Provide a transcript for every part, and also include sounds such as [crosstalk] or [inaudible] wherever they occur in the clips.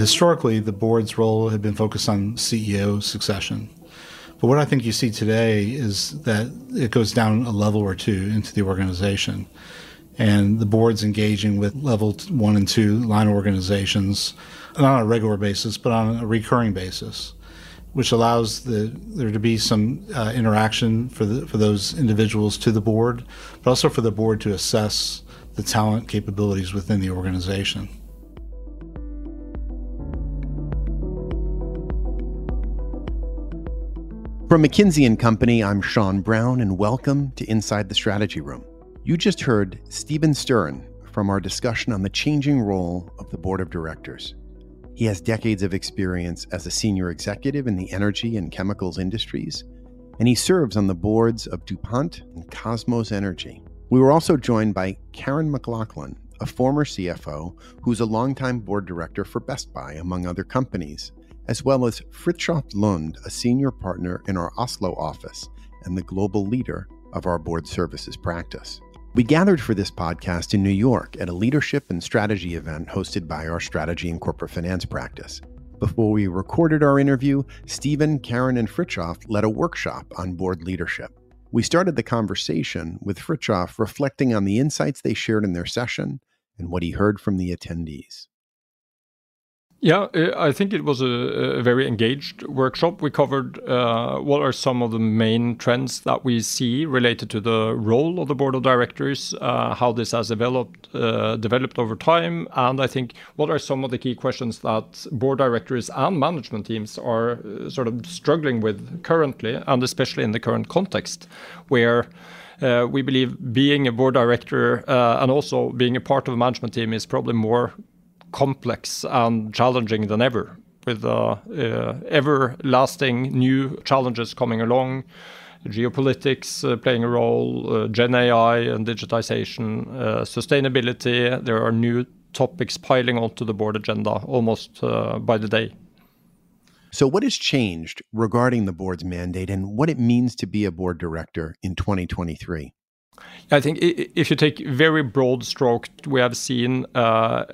Historically, the board's role had been focused on CEO succession. But what I think you see today is that it goes down a level or two into the organization. And the board's engaging with level one and two line organizations, not on a regular basis, but on a recurring basis, which allows the, there to be some uh, interaction for, the, for those individuals to the board, but also for the board to assess the talent capabilities within the organization. From McKinsey and Company, I'm Sean Brown, and welcome to Inside the Strategy Room. You just heard Steven Sterin from our discussion on the changing role of the board of directors. He has decades of experience as a senior executive in the energy and chemicals industries, and he serves on the boards of DuPont and Kosmos Energy. We were also joined by Karen McLoughlin, a former CFO who's a longtime board director for Best Buy, among other companies as well as Frithjof Lund, a senior partner in our Oslo office and the global leader of our board services practice. We gathered for this podcast in New York at a leadership and strategy event hosted by our strategy and corporate finance practice. Before we recorded our interview, Steven, Karen, and Frithjof led a workshop on board leadership. We started the conversation with Frithjof reflecting on the insights they shared in their session and what he heard from the attendees. Yeah, uh, I think it was a, a very engaged workshop. We covered uh, what are some of the main trends that we see related to the role of the board of directors, uh, how this has developed uh, developed over time, and I think what are some of the key questions that board directors and management teams are uh, sort of struggling with currently, and especially in the current context, where. Uh, we believe being a board director uh, and also being a part of a management team is probably more complex and challenging than ever, with uh, uh, everlasting new challenges coming along, geopolitics uh, playing a role, uh, Gen AI and digitization, sustainability. There are new topics piling onto the board agenda almost by the day. So, what has changed regarding the board's mandate and what it means to be a board director in 2023? I think if you take very broad stroke, we have seen uh,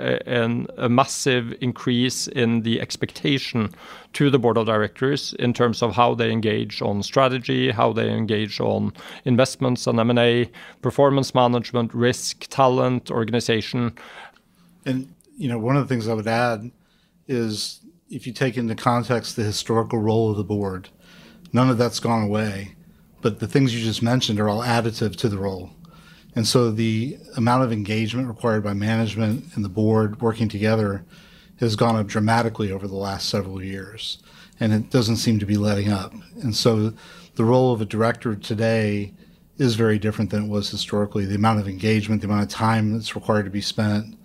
a massive increase in the expectation to the board of directors in terms of how they engage on strategy, how they engage on investments and M&A, performance management, risk, talent, organization. And you know, one of the things I would add is if you take into context the historical role of the board, none of that's gone away but the things you just mentioned are all additive to the role. And so the amount of engagement required by management and the board working together has gone up dramatically over the last several years. And it doesn't seem to be letting up. And so the role of a director today is very different than it was historically. The amount of engagement, the amount of time that's required to be spent,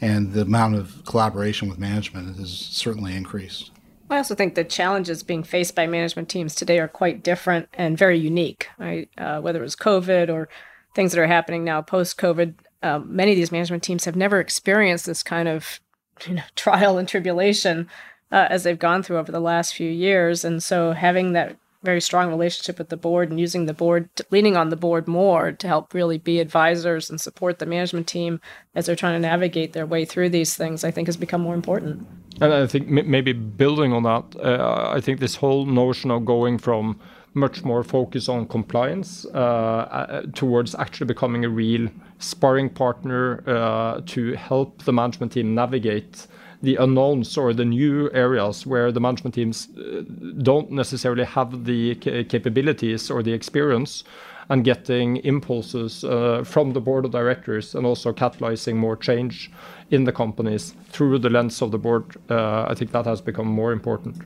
and the amount of collaboration with management has certainly increased. I also think the challenges being faced by management teams today are quite different and very unique, right? Uh, whether it was COVID or things that are happening now post COVID, um, many of these management teams have never experienced this kind of you know, [laughs] trial and tribulation uh, as they've gone through over the last few years. And so having that very strong relationship with the board and using the board, leaning on the board more to help really be advisors and support the management team as they're trying to navigate their way through these things, I think has become more important. And I think maybe building on that, uh, I think this whole notion of going from much more focus on compliance uh, uh, towards actually becoming a real sparring partner uh, to help the management team navigate the unknowns or the new areas where the management teams uh, don't necessarily have the capabilities or the experience and getting impulses uh, from the board of directors and also catalyzing more change in the companies through the lens of the board. Uh, I think that has become more important.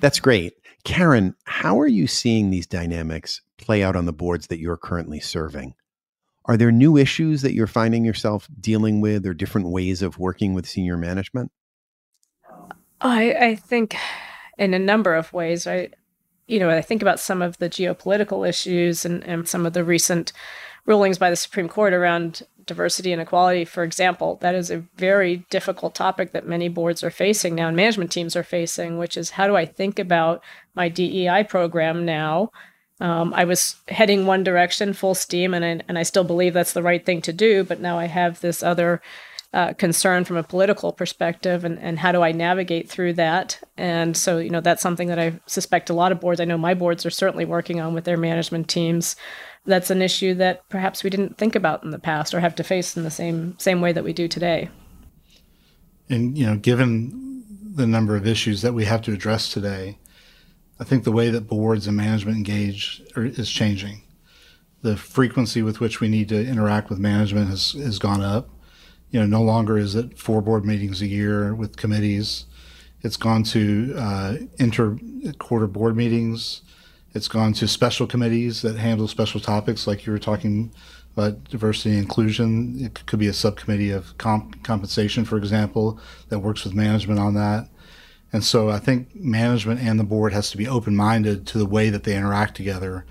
That's great. Karen, how are you seeing these dynamics play out on the boards that you're currently serving? Are there new issues that you're finding yourself dealing with or different ways of working with senior management? I, I think in a number of ways, right? You know, I think about some of the geopolitical issues and, and some of the recent rulings by the Supreme Court around diversity and equality, for example. That is a very difficult topic that many boards are facing now and management teams are facing, which is how do I think about my DEI program now? Um, I was heading one direction full steam, and I, and I still believe that's the right thing to do. But now I have this other uh, concern from a political perspective and, and how do I navigate through that. And so, you know, that's something that I suspect a lot of boards, I know my boards are certainly working on with their management teams. That's an issue that perhaps we didn't think about in the past or have to face in the same same way that we do today. And you know, given the number of issues that we have to address today, I think the way that boards and management engage is changing. The frequency with which we need to interact with management has, has gone up you know, no longer is it four board meetings a year with committees. It's gone to uh, inter quarter board meetings. It's gone to special committees that handle special topics, like you were talking about diversity and inclusion. It could be a subcommittee of comp- compensation, for example, that works with management on that. And so I think management and the board has to be open minded to the way that they interact together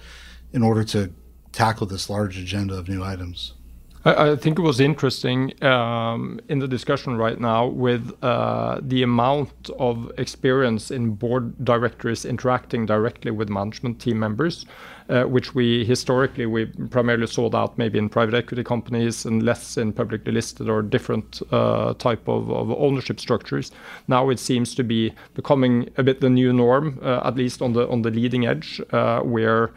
in order to tackle this large agenda of new items. I, I think it was interesting um, in the discussion right now with uh, the amount of experience in board directors interacting directly with management team members, uh, which we historically we primarily saw that maybe in private equity companies and less in publicly listed or different uh, type of, of, ownership structures. Now it seems to be becoming a bit the new norm, uh, at least on the on the leading edge, uh, where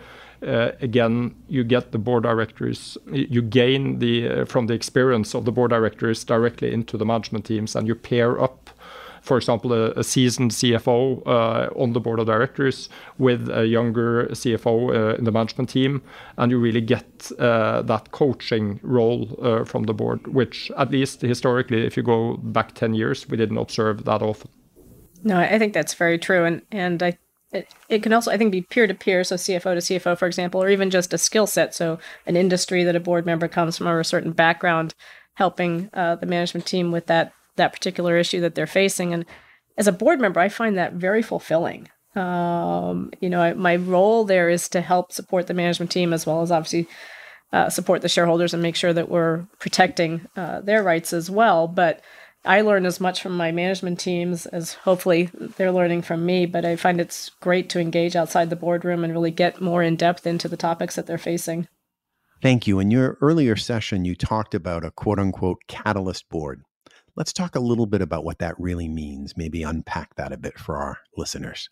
again, you get the board directors, you gain the uh, from the experience of the board directors directly into the management teams, and you pair up, for example, a, a seasoned CFO uh, on the board of directors with a younger CFO uh, in the management team, and you really get uh, that coaching role uh, from the board, which at least historically, if you go back 10 years, we didn't observe that often. No, I think that's very true, and and I it, it can also, I think, be peer to peer, so CFO to CFO, for example, or even just a skill set. So, an industry that a board member comes from or a certain background, helping uh, the management team with that that particular issue that they're facing. And as a board member, I find that very fulfilling. Um, you know, I, my role there is to help support the management team as well as obviously uh, support the shareholders and make sure that we're protecting uh, their rights as well. But I learn as much from my management teams as hopefully they're learning from me, but I find it's great to engage outside the boardroom and really get more in depth into the topics that they're facing. Thank you. In your earlier session, you talked about a quote unquote catalyst board. Let's talk a little bit about what that really means, maybe unpack that a bit for our listeners.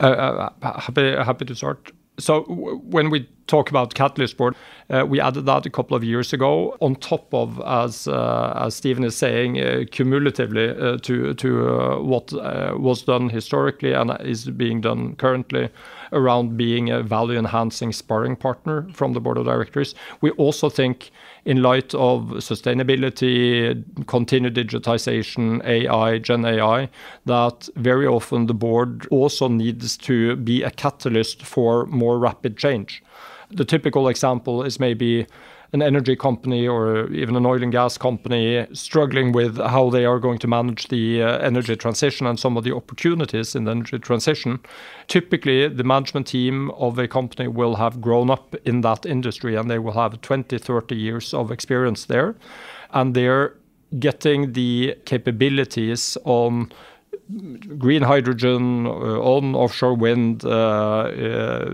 Uh, uh, happy, happy to start. So when we talk about Catalyst Board, uh, we added that a couple of years ago on top of, as uh, as Steven is saying, uh, cumulatively uh, to to uh, what uh, was done historically and is being done currently around being a value enhancing sparring partner from the board of directors. We also think in light of sustainability, continued digitization, AI, Gen AI, that very often the board also needs to be a catalyst for more rapid change. The typical example is maybe an energy company or even an oil and gas company struggling with how they are going to manage the uh, energy transition and some of the opportunities in the energy transition. Typically, the management team of a company will have grown up in that industry and they will have 20, 30 years of experience there. And they're getting the capabilities on green hydrogen, uh, on offshore wind, uh, uh,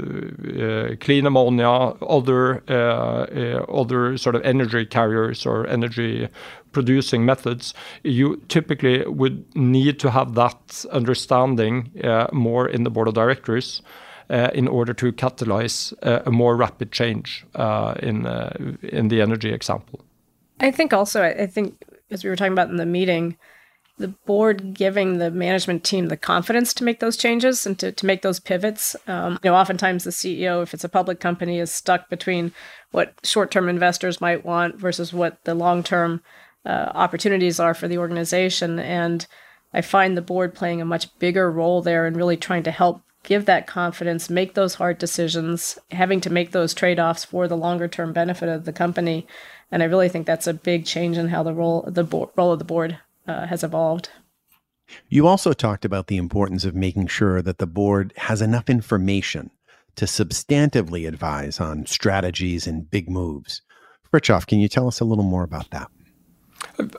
uh clean ammonia, uh, uh, other sort of energy carriers or energy producing methods, you typically would need to have that understanding more in the board of directors. In order to catalyze a more rapid change in in the energy example. I think also, I think as we were talking about in the meeting, the board giving the management team the confidence to make those changes and to, to make those pivots. Um, you know, oftentimes the CEO, if it's a public company, is stuck between what short-term investors might want versus what the long-term uh, opportunities are for the organization. And I find the board playing a much bigger role there and really trying to help give that confidence, make those hard decisions, having to make those trade-offs for the longer-term benefit of the company. And I really think that's a big change in how the role the bo- role of the board uh, has evolved. You also talked about the importance of making sure that the board has enough information to substantively advise on strategies and big moves. Frithjof, can you tell us a little more about that?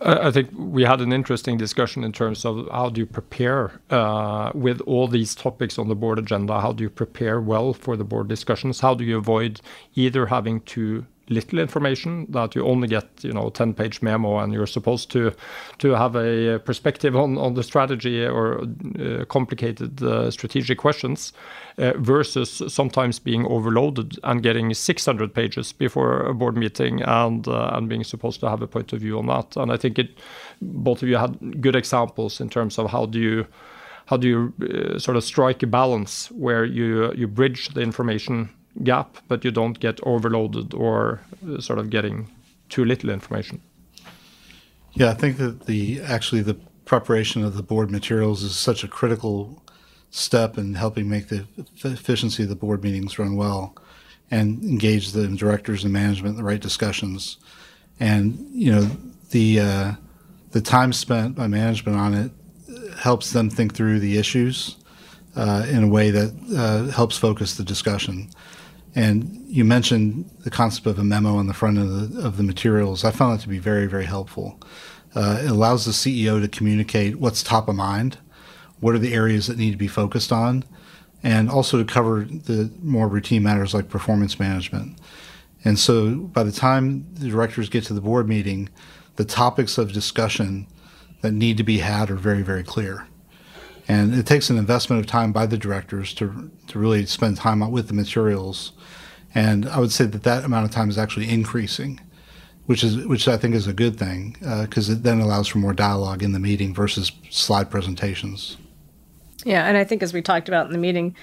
I think we had an interesting discussion in terms of how do you prepare uh, with all these topics on the board agenda? How do you prepare well for the board discussions? How do you avoid either having to little information that you only get you know 10 page memo and you're supposed to to have a perspective on on the strategy or uh, complicated uh, strategic questions uh, versus sometimes being overloaded and getting 600 pages before a board meeting and uh, and being supposed to have a point of view on that. And i think it both of you had good examples in terms of how do you how do you uh, sort of strike a balance where you you bridge the information gap, but you don't get overloaded or uh, sort of getting too little information. Yeah, I think that the actually the preparation of the board materials is such a critical step in helping make the efficiency of the board meetings run well and engage the directors and management in the right discussions. And you know the uh, the time spent by management on it helps them think through the issues uh, in a way that uh, helps focus the discussion. And you mentioned the concept of a memo on the front of the, of the materials. I found that to be very, very helpful. Uh, it allows the CEO to communicate what's top of mind, what are the areas that need to be focused on, and also to cover the more routine matters like performance management. And so by the time the directors get to the board meeting, the topics of discussion that need to be had are very, very clear. And it takes an investment of time by the directors to, to really spend time with the materials. And I would say that that amount of time is actually increasing, which is which I think is a good thing because uh, it then allows for more dialogue in the meeting versus slide presentations. Yeah, and I think as we talked about in the meeting,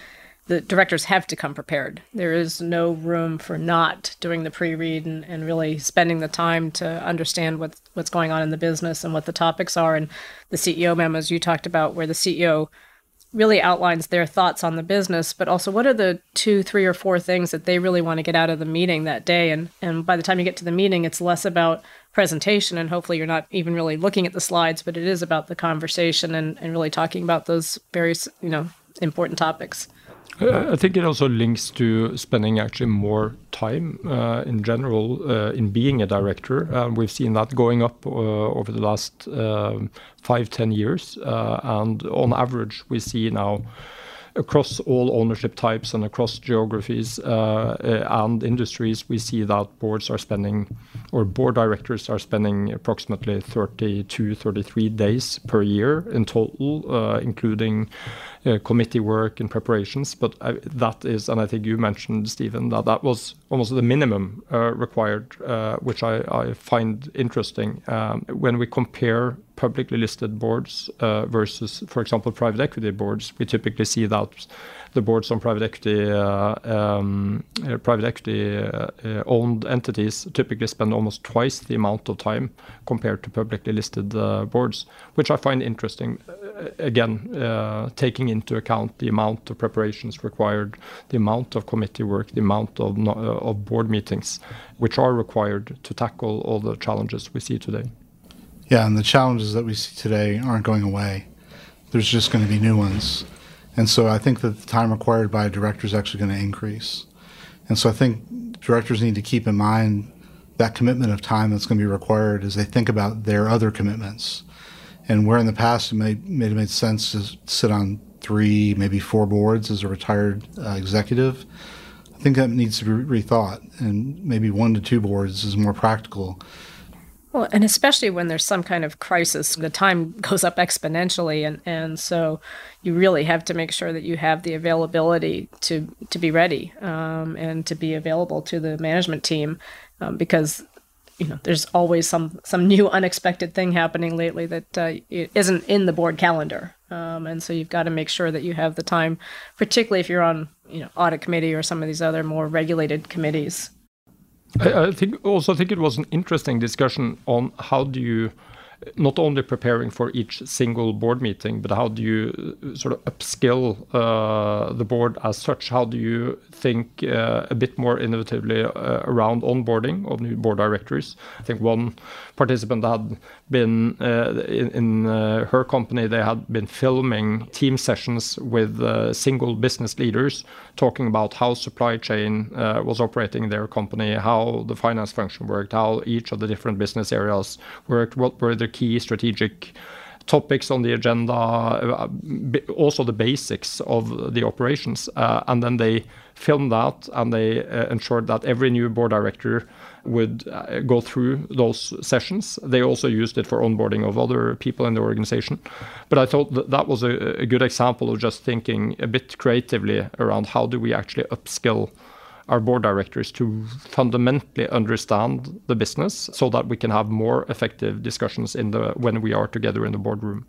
the directors have to come prepared. There is no room for not doing the pre-read and, and really spending the time to understand what's what's going on in the business and what the topics are. And the CEO memos you talked about, where the CEO really outlines their thoughts on the business, but also what are the two, three, or four things that they really want to get out of the meeting that day. And and by the time you get to the meeting, it's less about presentation and hopefully you're not even really looking at the slides, but it is about the conversation and, and really talking about those various, you know, important topics. Uh, I think it also links to spending actually more time uh, in general uh, in being a director. Uh, we've seen that going up uh, over the last um, five, ten years. Uh, and on average, we see now across all ownership types and across geographies and industries, we see that boards are spending, or board directors are spending approximately 32, 33 days per year in total, including uh, committee work and preparations. But I, that is, and I think you mentioned, Steven, that that was almost the minimum uh, required, uh, which I, I, find interesting. Um, when we compare publicly listed boards uh, versus, for example, private equity boards, we typically see that the boards on private equity uh, um, uh, private equity owned entities typically spend almost twice the amount of time compared to publicly listed boards, which I find interesting. Uh, again, uh, taking into account the amount of preparations required, the amount of committee work, the amount of uh, of board meetings, which are required to tackle all the challenges we see today. Yeah, and the challenges that we see today aren't going away. There's just going to be new ones. And so I think that the time required by a director is actually going to increase. And so I think directors need to keep in mind that commitment of time that's going to be required as they think about their other commitments. And where in the past it may, may have made sense to sit on three, maybe four boards as a retired uh, executive, I think that needs to be rethought. And maybe one to two boards is more practical well, and especially when there's some kind of crisis, the time goes up exponentially, and, and so you really have to make sure that you have the availability to to be ready um, and to be available to the management team, um, because you know there's always some some new unexpected thing happening lately that uh, isn't in the board calendar, um, and so you've got to make sure that you have the time, particularly if you're on you know audit committee or some of these other more regulated committees. I, I think also think it was an interesting discussion on how do you not only preparing for each single board meeting, but how do you uh, sort of upskill uh, the board as such? How do you think uh, a bit more innovatively uh, around onboarding of new board directors? I think one participant had been uh, in, in uh, her company, they had been filming team sessions with single business leaders talking about how supply chain was operating their company, how the finance function worked, how each of the different business areas worked, what were the key strategic topics on the agenda, uh, also the basics of the operations. Uh, and then they filmed that and they uh, ensured that every new board director would uh, go through those sessions. They also used it for onboarding of other people in the organization. But I thought that, that was a, a good example of just thinking a bit creatively around how do we actually upskill our board directors to fundamentally understand the business so that we can have more effective discussions in the when we are together in the boardroom.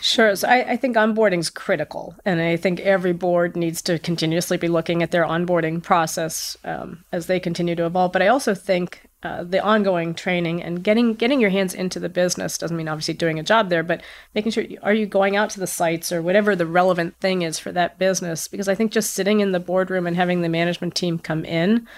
Sure. So I, I think onboarding is critical. And I think every board needs to continuously be looking at their onboarding process um, as they continue to evolve. But I also think uh, the ongoing training and getting getting your hands into the business doesn't mean obviously doing a job there, but making sure are you going out to the sites or whatever the relevant thing is for that business. Because I think just sitting in the boardroom and having the management team come in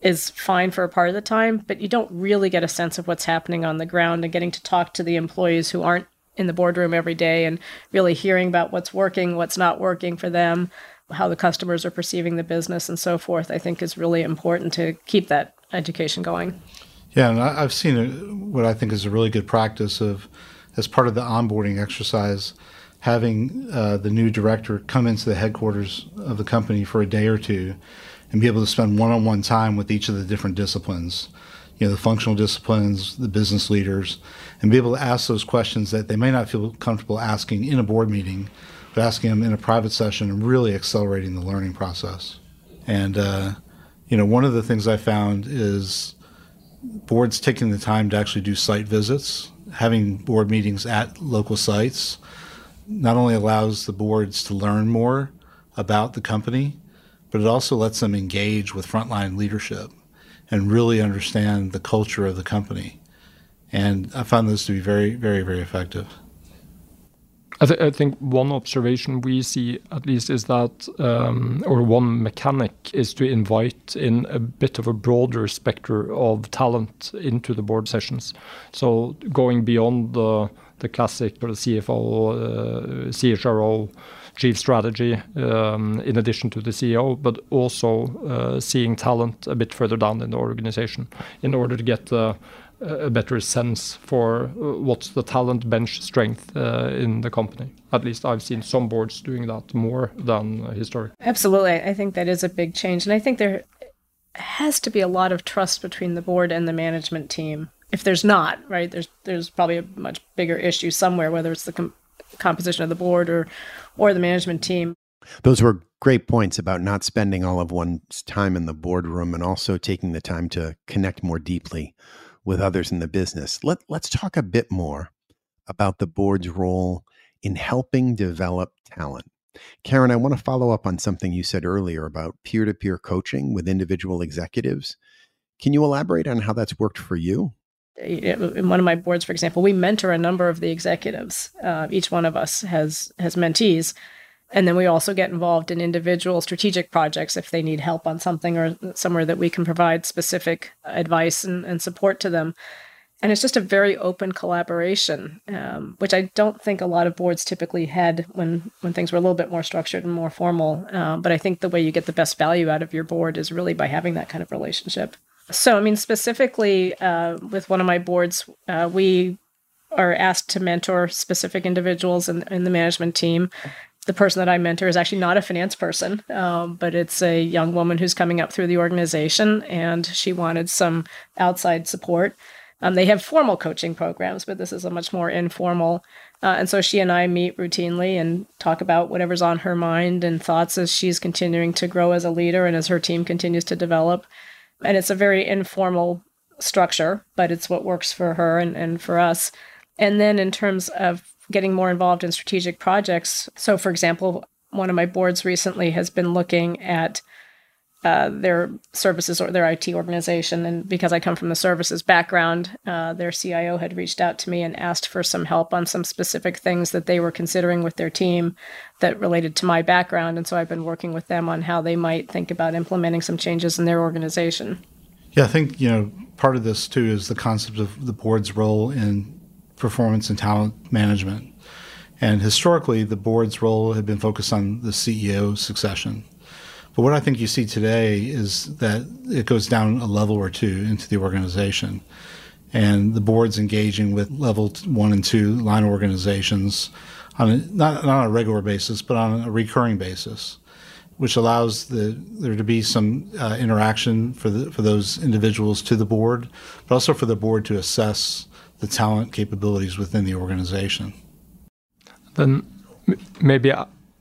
is fine for a part of the time, but you don't really get a sense of what's happening on the ground and getting to talk to the employees who aren't in the boardroom every day and really hearing about what's working, what's not working for them, how the customers are perceiving the business, and so forth, I think is really important to keep that education going. Yeah, and I've seen what I think is a really good practice of, as part of the onboarding exercise, having uh, the new director come into the headquarters of the company for a day or two and be able to spend one on one time with each of the different disciplines you know, the functional disciplines, the business leaders, and be able to ask those questions that they may not feel comfortable asking in a board meeting, but asking them in a private session and really accelerating the learning process. And, uh, you know, one of the things I found is boards taking the time to actually do site visits, having board meetings at local sites, not only allows the boards to learn more about the company, but it also lets them engage with frontline leadership and really understand the culture of the company. And I found this to be very, very, very effective. I, th I, think one observation we see, at least, is that, um, or one mechanic, is to invite in a bit of a broader spectrum of talent into the board sessions. So going beyond the the classic sort of CFO, uh, CHRO, chief strategy, um, in addition to the CEO, but also uh, seeing talent a bit further down in the organization in order to get uh, a better sense for uh, what's the talent bench strength uh, in the company. At least I've seen some boards doing that more than historic. Absolutely. I think that is a big change. And I think there has to be a lot of trust between the board and the management team. If there's not, right, there's there's probably a much bigger issue somewhere, whether it's the com- composition of the board or or the management team. Those were great points about not spending all of one's time in the boardroom and also taking the time to connect more deeply with others in the business. Let, let's talk a bit more about the board's role in helping develop talent. Karen, I want to follow up on something you said earlier about peer to peer coaching with individual executives. Can you elaborate on how that's worked for you? in one of my boards, for example, we mentor a number of the executives. Uh, each one of us has has mentees, and then we also get involved in individual strategic projects if they need help on something or somewhere that we can provide specific advice and, and support to them. And it's just a very open collaboration, um, which I don't think a lot of boards typically had when when things were a little bit more structured and more formal. Uh, but I think the way you get the best value out of your board is really by having that kind of relationship. So, I mean, specifically uh, with one of my boards, uh, we are asked to mentor specific individuals in, in, the management team. The person that I mentor is actually not a finance person, um, but it's a young woman who's coming up through the organization and she wanted some outside support. Um, they have formal coaching programs, but this is a much more informal. Uh, and so she and I meet routinely and talk about whatever's on her mind and thoughts as she's continuing to grow as a leader and as her team continues to develop and it's a very informal structure, but it's what works for her and, and for us. And then in terms of getting more involved in strategic projects, so for example, one of my boards recently has been looking at uh, their services or their IT organization. And because I come from the services background, uh, their CIO had reached out to me and asked for some help on some specific things that they were considering with their team that related to my background. And so I've been working with them on how they might think about implementing some changes in their organization. Yeah, I think, you know, part of this too is the concept of the board's role in performance and talent management. And historically, the board's role had been focused on the CEO succession. But what I think you see today is that it goes down a level or two into the organization. and the board's engaging with level one and two line organizations on a, not, not on a regular basis, but on a recurring basis, which allows the, there to be some uh, interaction for the, for those individuals to the board, but also for the board to assess the talent capabilities within the organization. Then maybe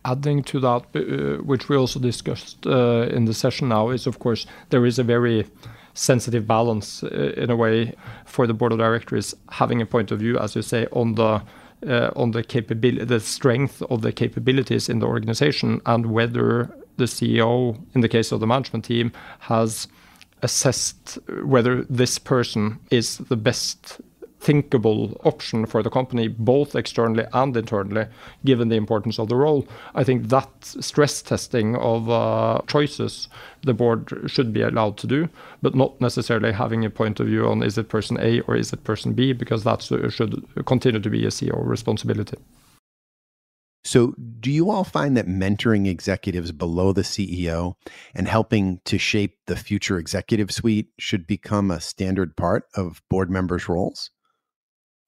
adding to that, uh, which we also discussed uh, in the session now, is of course there is a very sensitive balance uh, in a way for the board of directors having a point of view, as you say, on the uh, on the capability, the strength of the capabilities in the organization, and whether the CEO, in the case of the management team, has assessed whether this person is the best thinkable option for the company, both externally and internally, given the importance of the role. I think that stress testing of uh, choices the board should be allowed to do, but not necessarily having a point of view on is it person A or is it person B, because that should continue to be a CEO responsibility. So, do you all find that mentoring executives below the CEO and helping to shape the future executive suite should become a standard part of board members' roles?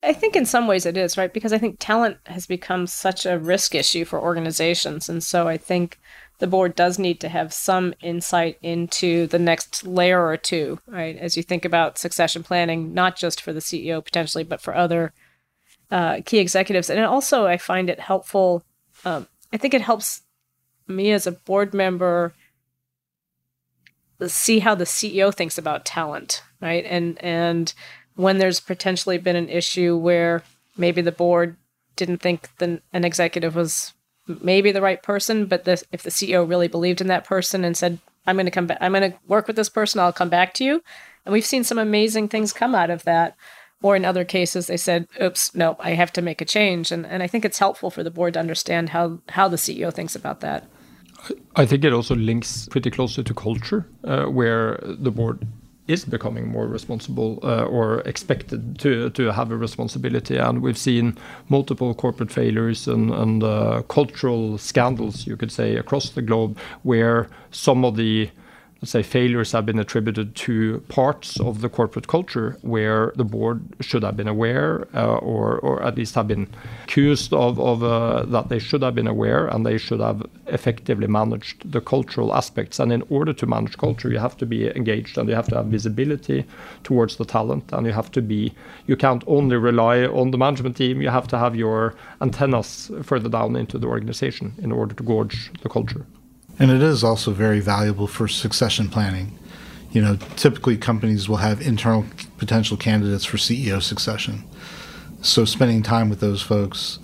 I think in some ways it is, right? Because I think talent has become such a risk issue for organizations. And so I think the board does need to have some insight into the next layer or two, right? As you think about succession planning, not just for the CEO potentially, but for other uh, key executives. And also, I find it helpful. Um, I think it helps me as a board member see how the CEO thinks about talent, right? And and when there's potentially been an issue where maybe the board didn't think the, an executive was maybe the right person, but the, if the CEO really believed in that person and said, "I'm going to come back, I'm going to work with this person, I'll come back to you," and we've seen some amazing things come out of that. Or in other cases, they said, "Oops, no, I have to make a change," and and I think it's helpful for the board to understand how how the CEO thinks about that. I think it also links pretty closely to culture, uh, where the board is becoming more responsible uh, or expected to to have a responsibility. And we've seen multiple corporate failures and, and uh, cultural scandals, you could say, across the globe, where some of the let's say failures have been attributed to parts of the corporate culture where the board should have been aware uh, or, or at least have been accused of, of uh, that they should have been aware and they should have effectively managed the cultural aspects. And in order to manage culture you have to be engaged and you have to have visibility towards the talent and you have to be you can't only rely on the management team you have to have your antennas further down into the organization in order to gauge the culture and it is also very valuable for succession planning. You know, typically companies will have internal potential candidates for CEO succession. So spending time with those folks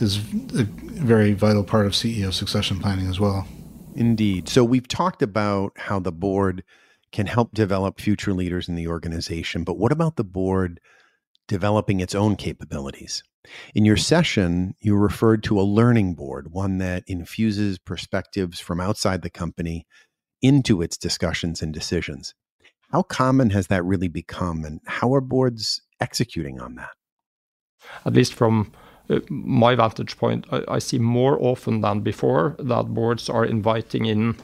is a very vital part of CEO succession planning as well. Indeed. So we've talked about how the board can help develop future leaders in the organization, but what about the board developing its own capabilities? In your session, you referred to a learning board, one that infuses perspectives from outside the company into its discussions and decisions. How common has that really become, and how are boards executing on that? At least from uh, my vantage point, I, I, see more often than before that boards are inviting in,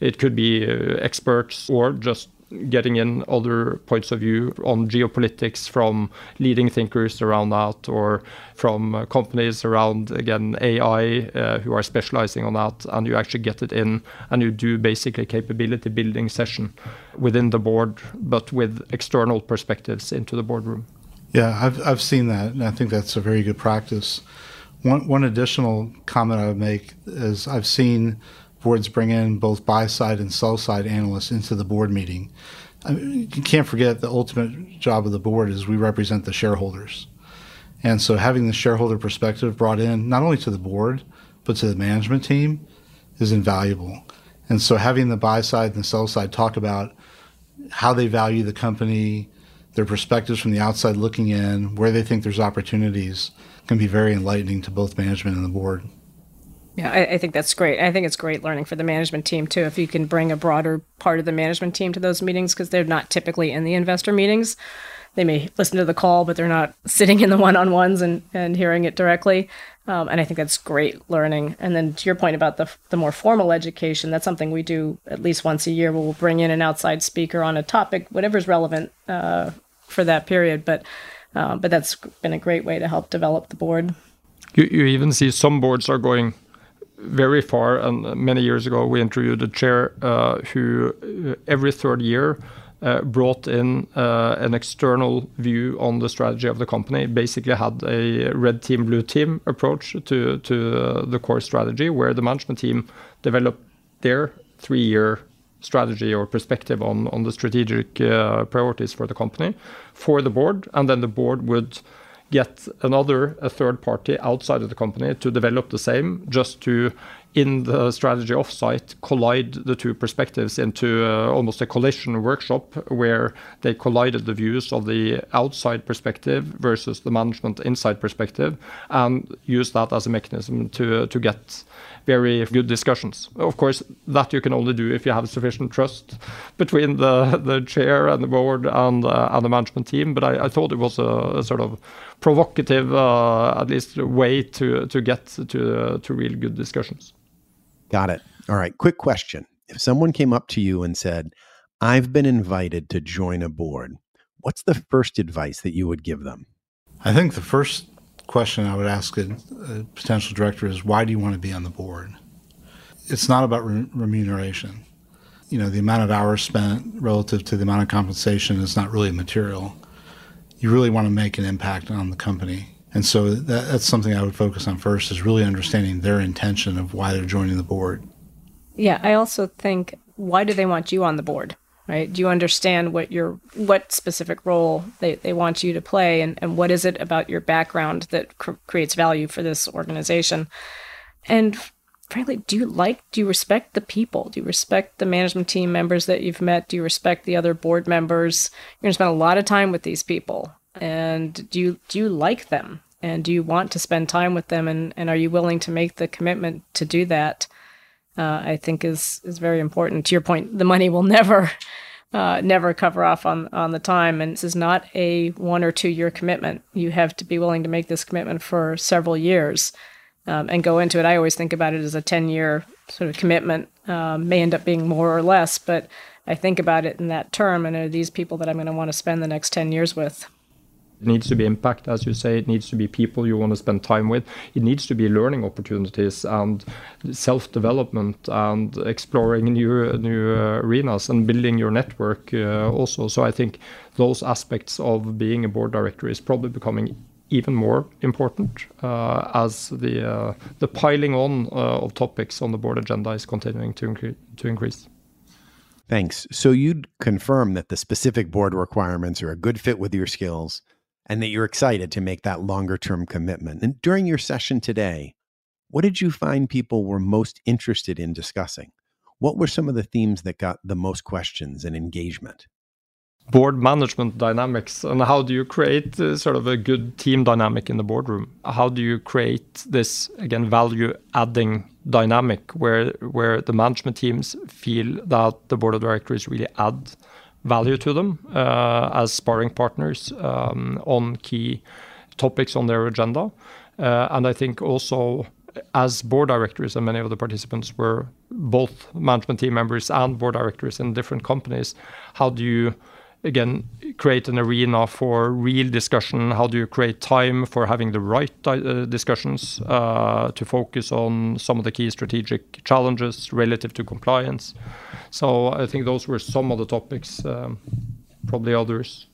it could be uh, experts or just getting in other points of view on geopolitics from leading thinkers around that or from uh, companies around, again, AI uh, who are specializing on that. And you actually get it in and you do basically capability building session within the board, but with external perspectives into the boardroom. Yeah, I've, I've seen that. And I think that's a very good practice. One, one additional comment I would make is I've seen boards bring in both buy side and sell side analysts into the board meeting. I mean, you can't forget the ultimate job of the board is we represent the shareholders. And so having the shareholder perspective brought in not only to the board, but to the management team is invaluable. And so having the buy side and the sell side talk about how they value the company, their perspectives from the outside looking in, where they think there's opportunities can be very enlightening to both management and the board. Yeah, I, I, think that's great. I think it's great learning for the management team too. If you can bring a broader part of the management team to those meetings, because they're not typically in the investor meetings. They may listen to the call, but they're not [laughs] sitting in the one-on-ones and, and hearing it directly. Um, and I think that's great learning. And then to your point about the the more formal education, that's something we do at least once a year. Where we'll bring in an outside speaker on a topic, whatever's relevant uh, for that period. But uh, but that's been a great way to help develop the board. You, you even see some boards are going very far. And many years ago, we interviewed a chair uh, who uh, every third year uh, brought in uh, an external view on the strategy of the company. Basically, had a red team, blue team approach to to uh, the core strategy, where the management team developed their three year strategy or perspective on on the strategic uh, priorities for the company for the board, and then the board would get another a third party outside of the company to develop the same just to in the strategy offsite collide the two perspectives into uh, almost a collision workshop where they collided the views of the outside perspective versus the management inside perspective and use that as a mechanism to to get very good discussions. Of course, that you can only do if you have sufficient trust between the, the chair and the board and, uh, and the management team. But I, I thought it was a, a sort of provocative, uh, at least, way to, to get to, to real good discussions. Got it. All right. Quick question. If someone came up to you and said, I've been invited to join a board, what's the first advice that you would give them? I think the first question I would ask a, a potential director is why do you want to be on the board? It's not about re- remuneration. You know, the amount of hours spent relative to the amount of compensation is not really material. You really want to make an impact on the company. And so that, that's something I would focus on first is really understanding their intention of why they're joining the board. Yeah, I also think why do they want you on the board? Right? Do you understand what your what specific role they, they want you to play, and, and what is it about your background that cr- creates value for this organization? And frankly, do you like, do you respect the people? Do you respect the management team members that you've met? Do you respect the other board members? You're going to spend a lot of time with these people, and do you do you like them? And do you want to spend time with them? And, and are you willing to make the commitment to do that? Uh, I think is is very important. To your point, the money will never [laughs] uh, never cover off on on the time, and this is not a one or two year commitment. You have to be willing to make this commitment for several years um, and go into it. I always think about it as a ten year sort of commitment. Um, may end up being more or less, but I think about it in that term, and are these people that I'm going to want to spend the next ten years with? It needs to be impact, as you say. It needs to be people you want to spend time with. It needs to be learning opportunities and self-development and exploring new new uh, arenas and building your network uh, also. So I think those aspects of being a board director is probably becoming even more important uh, as the uh, the piling on uh, of topics on the board agenda is continuing to incre- to increase. Thanks. So you'd confirm that the specific board requirements are a good fit with your skills and that you're excited to make that longer term commitment. And during your session today, what did you find people were most interested in discussing? What were some of the themes that got the most questions and engagement? Board management dynamics, and how do you create uh, sort of a good team dynamic in the boardroom? How do you create this again value adding dynamic where where the management teams feel that the board of directors really add value to them uh, as sparring partners um, on key topics on their agenda. Uh, and I think also as board directors, and many of the participants were both management team members and board directors in different companies, how do you again create an arena for real discussion. How do you create time for having the right uh, discussions uh, to focus on some of the key strategic challenges relative to compliance? So i think those were some of the topics um, probably others.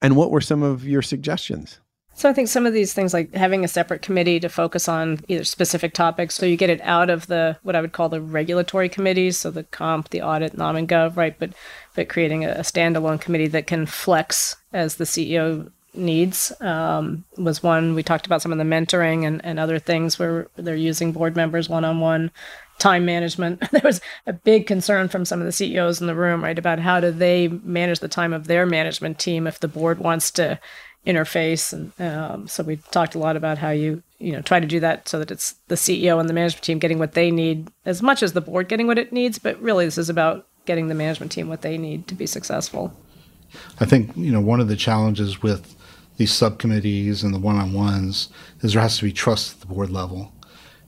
And what were some of your suggestions? So I think some of these things, like having a separate committee to focus on either specific topics, so you get it out of the what I would call the regulatory committees, so the comp, the audit, nom and gov, right? But but creating a, a standalone committee that can flex as the CEO needs um, was one. We talked about some of the mentoring and, and other things where they're using board members one on one, time management. [laughs] there was a big concern from some of the CEOs in the room, right, about how do they manage the time of their management team if the board wants to interface. And um, so we talked a lot about how you you know try to do that so that it's the CEO and the management team getting what they need as much as the board getting what it needs. But really, this is about getting the management team what they need to be successful. I think you know one of the challenges with these subcommittees and the one-on-ones is there has to be trust at the board level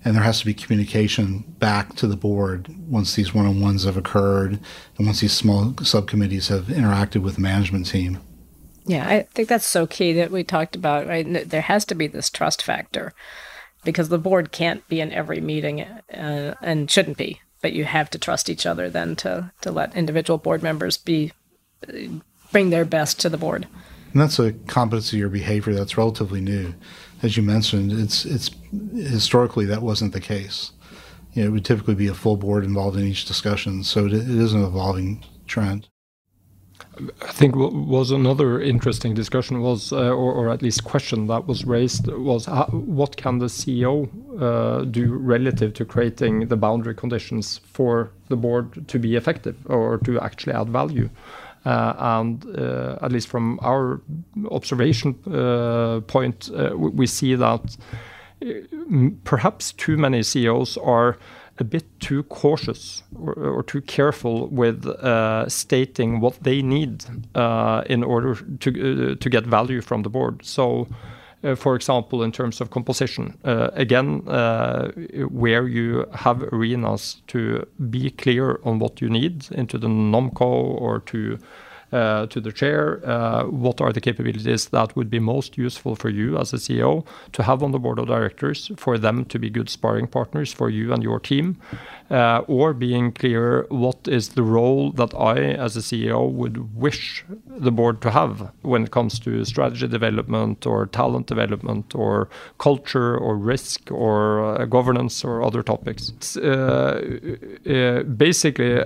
and there has to be communication back to the board once these one-on-ones have occurred and once these small subcommittees have interacted with the management team Yeah, I think that's so key that we talked about. Right, there has to be this trust factor because the board can't be in every meeting uh, and shouldn't be. But you have to trust each other then to to let individual board members be bring their best to the board. And that's a competency or behavior that's relatively new. As you mentioned, it's it's historically that wasn't the case. You know, it would typically be a full board involved in each discussion, so it, it is an evolving trend. I think was another interesting discussion was, uh, or, or, at least question that was raised, was how, what can the CEO uh, do relative to creating the boundary conditions for the board to be effective or to actually add value? Uh, and uh, at least from our observation uh, point, uh, we see that perhaps too many CEOs are a bit too cautious or, or too careful with uh, stating what they need uh, in order to uh, to get value from the board. So. Uh, for example, in terms of composition, uh, again, uh, where you have arenas to be clear on what you need into the NOMCO or to to the chair, uh, what are the capabilities that would be most useful for you as a CEO to have on the board of directors for them to be good sparring partners for you and your team, uh, or being clear what is the role that I, as a CEO, would wish the board to have when it comes to strategy development or talent development or culture or risk or uh, governance or other topics. Uh, uh, basically,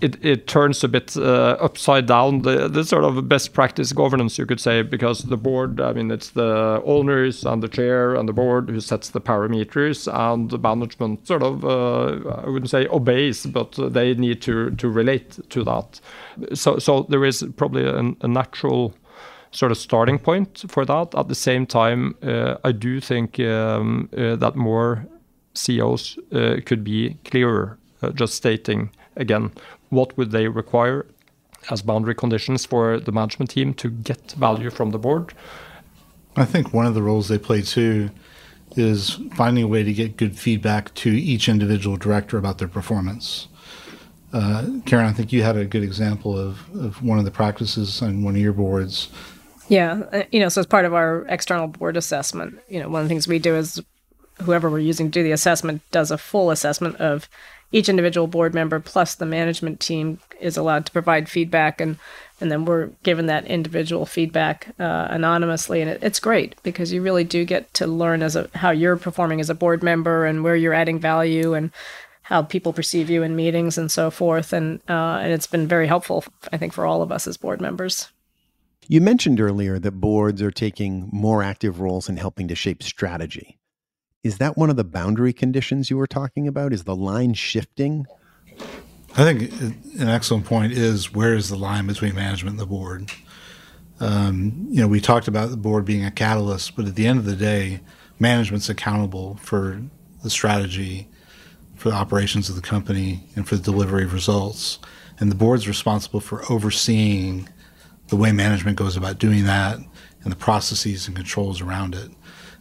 it, it turns a bit uh, upside down. The, the sort of best practice governance you could say because the board i mean it's the owners and the chair and the board who sets the parameters and the management sort of uh, i wouldn't say obeys but they need to to relate to that. So so there is probably an, a natural sort of starting point for that. At the same time uh, i do think um, uh, that more ceos uh, could be clearer uh, just stating again, what would they require as boundary conditions for the management team to get value from the board? I think one of the roles they play too is finding a way to get good feedback to each individual director about their performance. Uh, Karen, I think you had a good example of, of one of the practices on one of your boards. Yeah, uh, you know, so as part of our external board assessment, you know, one of the things we do is whoever we're using to do the assessment does a full assessment of each individual board member plus the management team is allowed to provide feedback and and then we're given that individual feedback uh, anonymously and it, it's great because you really do get to learn as a how you're performing as a board member and where you're adding value and how people perceive you in meetings and so forth. And uh, and it's been very helpful i think for all of us as board members. You mentioned earlier that boards are taking more active roles in helping to shape strategy is that one of the boundary conditions you were talking about? Is the line shifting? I think an excellent point is where is the line between management and the board? Um, you know, we talked about the board being a catalyst, but at the end of the day, management's accountable for the strategy, for the operations of the company, and for the delivery of results. And the board's responsible for overseeing the way management goes about doing that and the processes and controls around it.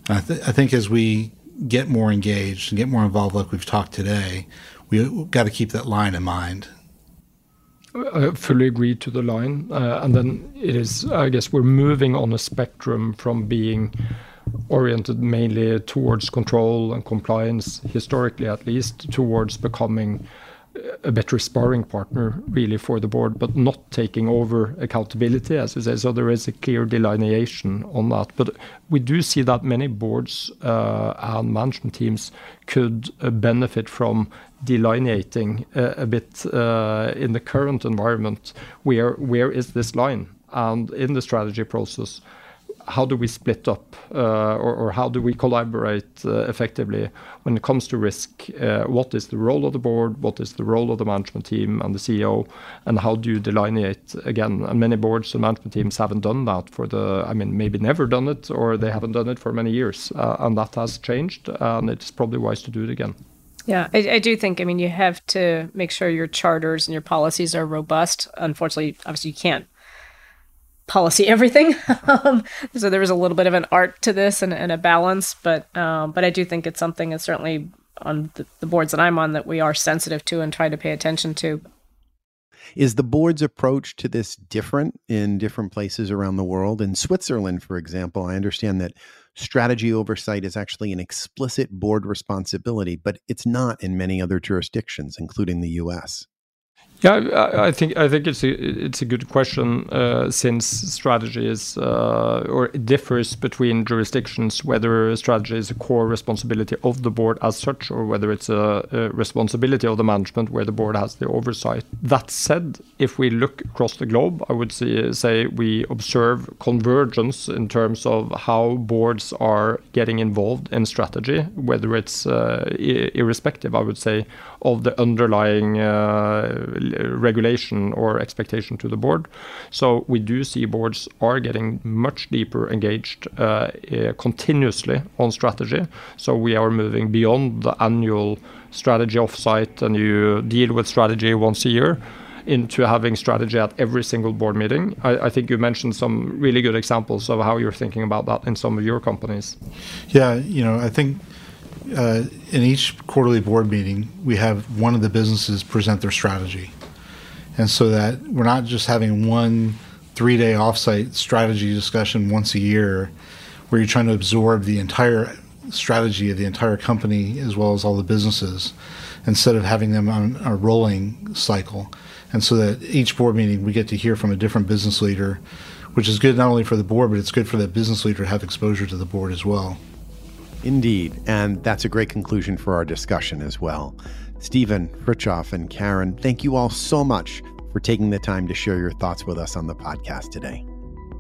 And I, th- I think as we get more engaged and get more involved, like we've talked today, we've got to keep that line in mind. I fully agree to the line. Uh, and then it is, I guess, we're moving on a spectrum from being oriented mainly towards control and compliance, historically at least, towards becoming a better sparring partner really for the board, but not taking over accountability, as you say. So there is a clear delineation on that. But we do see that many boards uh, and management teams could uh, benefit from delineating uh, a bit uh, in the current environment. Where where is this line? And in the strategy process, how do we split up uh, or, or, how do we collaborate uh, effectively when it comes to risk? Uh, what is the role of the board? What is the role of the management team and the CEO? And how do you delineate again? And many boards and management teams haven't done that for the, I mean, maybe never done it or they haven't done it for many years. And that has changed. And it's probably wise to do it again. Yeah, I, I, do think, I mean, you have to make sure your charters and your policies are robust. Unfortunately, obviously, you can't policy everything. [laughs] so there was a little bit of an art to this and, and a balance, but um, but I do think it's something that's certainly on the, the boards that I'm on that we are sensitive to and try to pay attention to. Is the board's approach to this different in different places around the world? In Switzerland, for example, I understand that strategy oversight is actually an explicit board responsibility, but it's not in many other jurisdictions, including the US. Yeah, I, think I think it's a it's a good question uh, since strategy is uh, or it differs between jurisdictions whether strategy is a core responsibility of the board as such or whether it's a, a, responsibility of the management where the board has the oversight. That said, if we look across the globe, I would say, say we observe convergence in terms of how boards are getting involved in strategy, whether it's uh, irrespective, I would say, of the underlying uh, regulation or expectation to the board. So we do see boards are getting much deeper engaged uh, uh, continuously on strategy. So we are moving beyond the annual strategy offsite and you deal with strategy once a year into having strategy at every single board meeting. I, I, think you mentioned some really good examples of how you're thinking about that in some of your companies. Yeah, you know, I think uh, in each quarterly board meeting, we have one of the businesses present their strategy. And so that we're not just having one three day offsite strategy discussion once a year where you're trying to absorb the entire strategy of the entire company as well as all the businesses instead of having them on a rolling cycle. And so that each board meeting we get to hear from a different business leader, which is good not only for the board, but it's good for that business leader to have exposure to the board as well. Indeed. And that's a great conclusion for our discussion as well. Steven, Frithjof, and Karen, thank you all so much for taking the time to share your thoughts with us on the podcast today.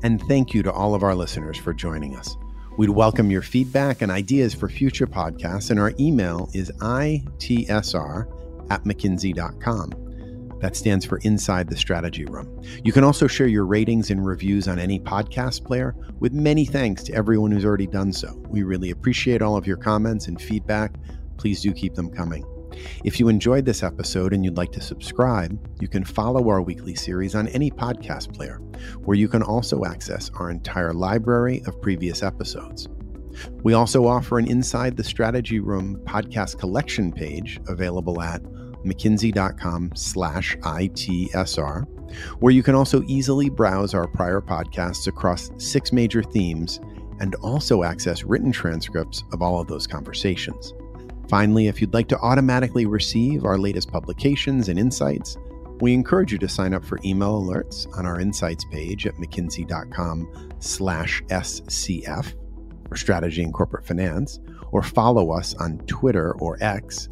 And thank you to all of our listeners for joining us. We'd welcome your feedback and ideas for future podcasts, and our email is itsr at mckinsey.com. That stands for Inside the Strategy Room. You can also share your ratings and reviews on any podcast player, with many thanks to everyone who's already done so. We really appreciate all of your comments and feedback. Please do keep them coming. If you enjoyed this episode and you'd like to subscribe, you can follow our weekly series on any podcast player, where you can also access our entire library of previous episodes. We also offer an Inside the Strategy Room podcast collection page available at mckinsey.com slash ITSR, where you can also easily browse our prior podcasts across six major themes and also access written transcripts of all of those conversations. Finally, if you'd like to automatically receive our latest publications and insights, we encourage you to sign up for email alerts on our insights page at mckinsey.com slash SCF for strategy and corporate finance, or follow us on Twitter or X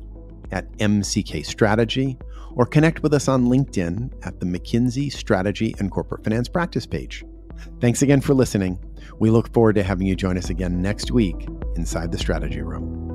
at MCK Strategy, or connect with us on LinkedIn at the McKinsey Strategy and Corporate Finance Practice page. Thanks again for listening. We look forward to having you join us again next week inside the Strategy Room.